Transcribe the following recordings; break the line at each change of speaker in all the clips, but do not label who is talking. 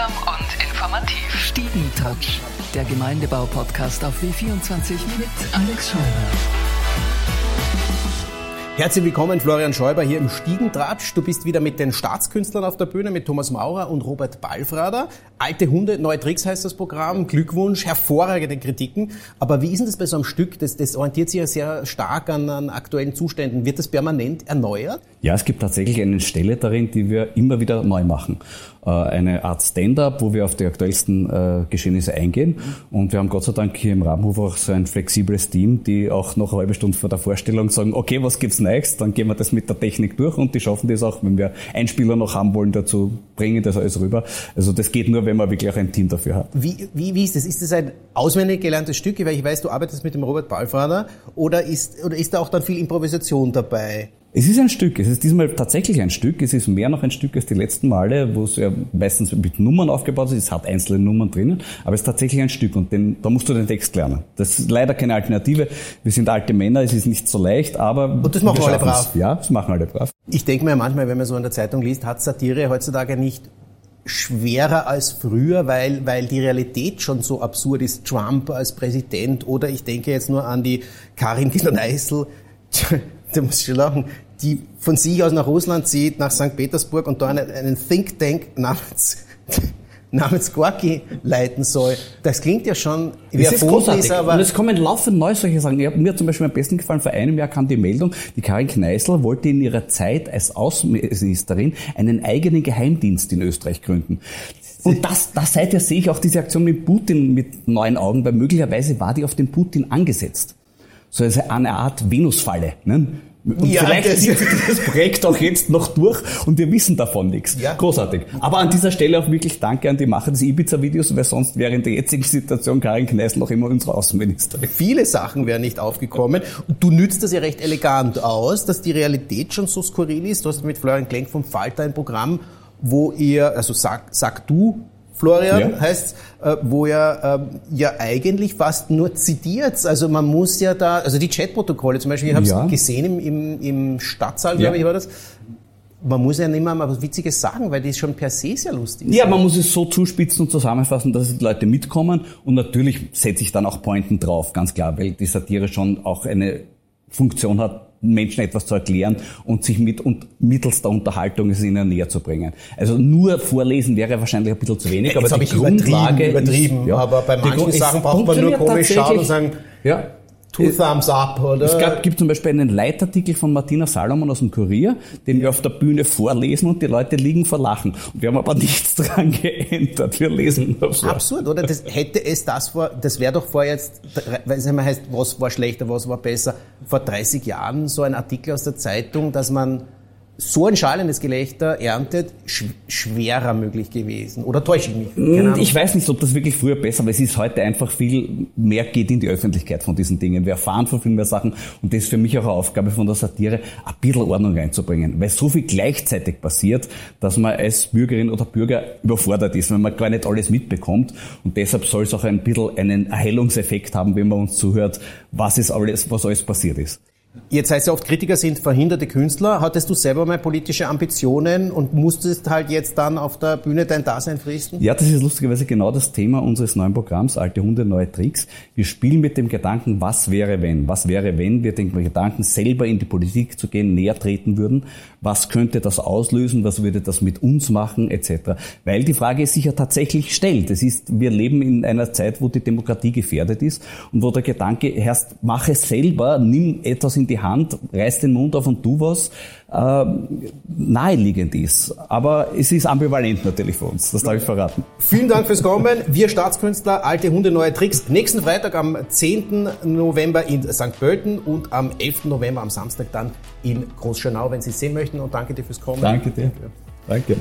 Unterhaltsam und informativ.
Stiegentouch, der Gemeindebau-Podcast auf W24 mit Alex Scheuer.
Herzlich willkommen, Florian Schäuber hier im Stiegentratsch. Du bist wieder mit den Staatskünstlern auf der Bühne, mit Thomas Maurer und Robert Balfrader. Alte Hunde, neue Tricks heißt das Programm. Glückwunsch, hervorragende Kritiken. Aber wie ist denn das bei so einem Stück? Das, das orientiert sich ja sehr stark an, an aktuellen Zuständen. Wird das permanent erneuert?
Ja, es gibt tatsächlich eine Stelle darin, die wir immer wieder neu machen. Äh, eine Art Stand-up, wo wir auf die aktuellsten äh, Geschehnisse eingehen. Und wir haben Gott sei Dank hier im Rabenhof auch so ein flexibles Team, die auch noch eine halbe Stunde vor der Vorstellung sagen, okay, was gibt's Neues? Dann gehen wir das mit der Technik durch und die schaffen das auch, wenn wir Einspieler noch haben wollen, dazu bringen das alles rüber. Also das geht nur, wenn man wirklich auch ein Team dafür hat.
Wie, wie, wie ist das? Ist das ein auswendig gelerntes Stück? Weil ich weiß, du arbeitest mit dem Robert Balfrader. Oder ist, oder ist da auch dann viel Improvisation dabei?
Es ist ein Stück, es ist diesmal tatsächlich ein Stück, es ist mehr noch ein Stück als die letzten Male, wo es ja meistens mit Nummern aufgebaut ist, es hat einzelne Nummern drinnen, aber es ist tatsächlich ein Stück und den, da musst du den Text lernen. Das ist leider keine Alternative, wir sind alte Männer, es ist nicht so leicht, aber...
Und das machen alle brav?
Ja, das machen alle brav.
Ich denke mir manchmal, wenn man so in der Zeitung liest, hat Satire heutzutage nicht schwerer als früher, weil, weil die Realität schon so absurd ist. Trump als Präsident oder ich denke jetzt nur an die Karin Kneißl, da muss ich schon lachen, die von sich aus nach Russland zieht, nach St. Petersburg und da einen, einen Think Tank namens, namens Gorki leiten soll. Das klingt ja schon,
wie das ist großartig. aber und es kommen laufend neue solche Sachen. Ich mir zum Beispiel am besten gefallen, vor einem Jahr kam die Meldung, die Karin Kneißl wollte in ihrer Zeit als Außenministerin einen eigenen Geheimdienst in Österreich gründen. Und das, das seither sehe ich auch diese Aktion mit Putin mit neuen Augen, weil möglicherweise war die auf den Putin angesetzt. So eine Art Venusfalle. Ne? Und ja, vielleicht zieht sich das Projekt auch jetzt noch durch und wir wissen davon nichts. Ja. Großartig. Aber an dieser Stelle auch wirklich Danke an die Macher des Ibiza-Videos, weil sonst wäre in der jetzigen Situation Karin Kneißl noch immer unsere Außenministerin.
Viele Sachen wären nicht aufgekommen. Und du nützt das ja recht elegant aus, dass die Realität schon so skurril ist. Du hast mit Florian Klenk vom Falter ein Programm, wo ihr, also sag, sag du, Florian ja. heißt, äh, wo er äh, ja eigentlich fast nur zitiert. Also man muss ja da, also die Chatprotokolle zum Beispiel, ich habe es ja. gesehen im, im, im Stadtsaal, ja. glaube ich, war das. Man muss ja nicht mal was Witziges sagen, weil die schon per se sehr lustig
ist. Ja, man muss es so zuspitzen und zusammenfassen, dass die Leute mitkommen. Und natürlich setze ich dann auch Pointen drauf, ganz klar, weil die Satire schon auch eine Funktion hat, Menschen etwas zu erklären und sich mit und mittels der Unterhaltung es ihnen näher zu bringen. Also nur vorlesen wäre wahrscheinlich ein bisschen zu wenig,
aber die Grundlage übertrieben, ist, ja, aber bei manchen Sachen braucht man nur komisch schauen und sagen, ja, Two äh, Thumbs Up, oder?
Es gab, gibt zum Beispiel einen Leitartikel von Martina Salomon aus dem Kurier, den wir auf der Bühne vorlesen und die Leute liegen vor Lachen. Und wir haben aber nichts dran geändert. Wir lesen
nur vor. Absurd, oder? Das hätte es das vor, das wäre doch vor jetzt, weil es heißt, was war schlechter, was war besser, vor 30 Jahren so ein Artikel aus der Zeitung, dass man so ein schallendes Gelächter erntet, sch schwerer möglich gewesen. Oder täusche ich mich?
Ich weiß nicht, ob das wirklich früher besser war. Es ist heute einfach viel mehr geht in die Öffentlichkeit von diesen Dingen. Wir erfahren von viel mehr Sachen und das ist für mich auch eine Aufgabe von der Satire, ein bisschen Ordnung reinzubringen. Weil so viel gleichzeitig passiert, dass man als Bürgerin oder Bürger überfordert ist, wenn man gar nicht alles mitbekommt. Und deshalb soll es auch ein bisschen einen Erhellungseffekt haben, wenn man uns zuhört, was ist alles, was alles passiert ist.
Jetzt heißt ja oft, Kritiker sind verhinderte Künstler. Hattest du selber mal politische Ambitionen und musstest halt jetzt dann auf der Bühne dein Dasein fristen?
Ja, das ist lustigerweise genau das Thema unseres neuen Programms, Alte Hunde, neue Tricks. Wir spielen mit dem Gedanken, was wäre wenn? Was wäre, wenn wir den Gedanken, selber in die Politik zu gehen, näher treten würden? Was könnte das auslösen? Was würde das mit uns machen? Etc. Weil die Frage sich ja tatsächlich stellt. Es ist, wir leben in einer Zeit, wo die Demokratie gefährdet ist und wo der Gedanke herrscht, mach es selber, nimm etwas in die Hand, reiß den Mund auf und tu was, äh, naheliegend ist. Aber es ist ambivalent natürlich für uns, das darf ich verraten.
Vielen Dank fürs Kommen. Wir Staatskünstler, alte Hunde, neue Tricks. Nächsten Freitag am 10. November in St. Pölten und am 11. November am Samstag dann in Großschönau, wenn Sie es sehen möchten. Und danke dir fürs Kommen.
Danke dir. Danke.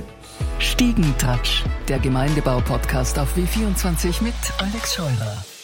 Stiegentouch, der Gemeindebau-Podcast auf W24 mit Alex Scheurer.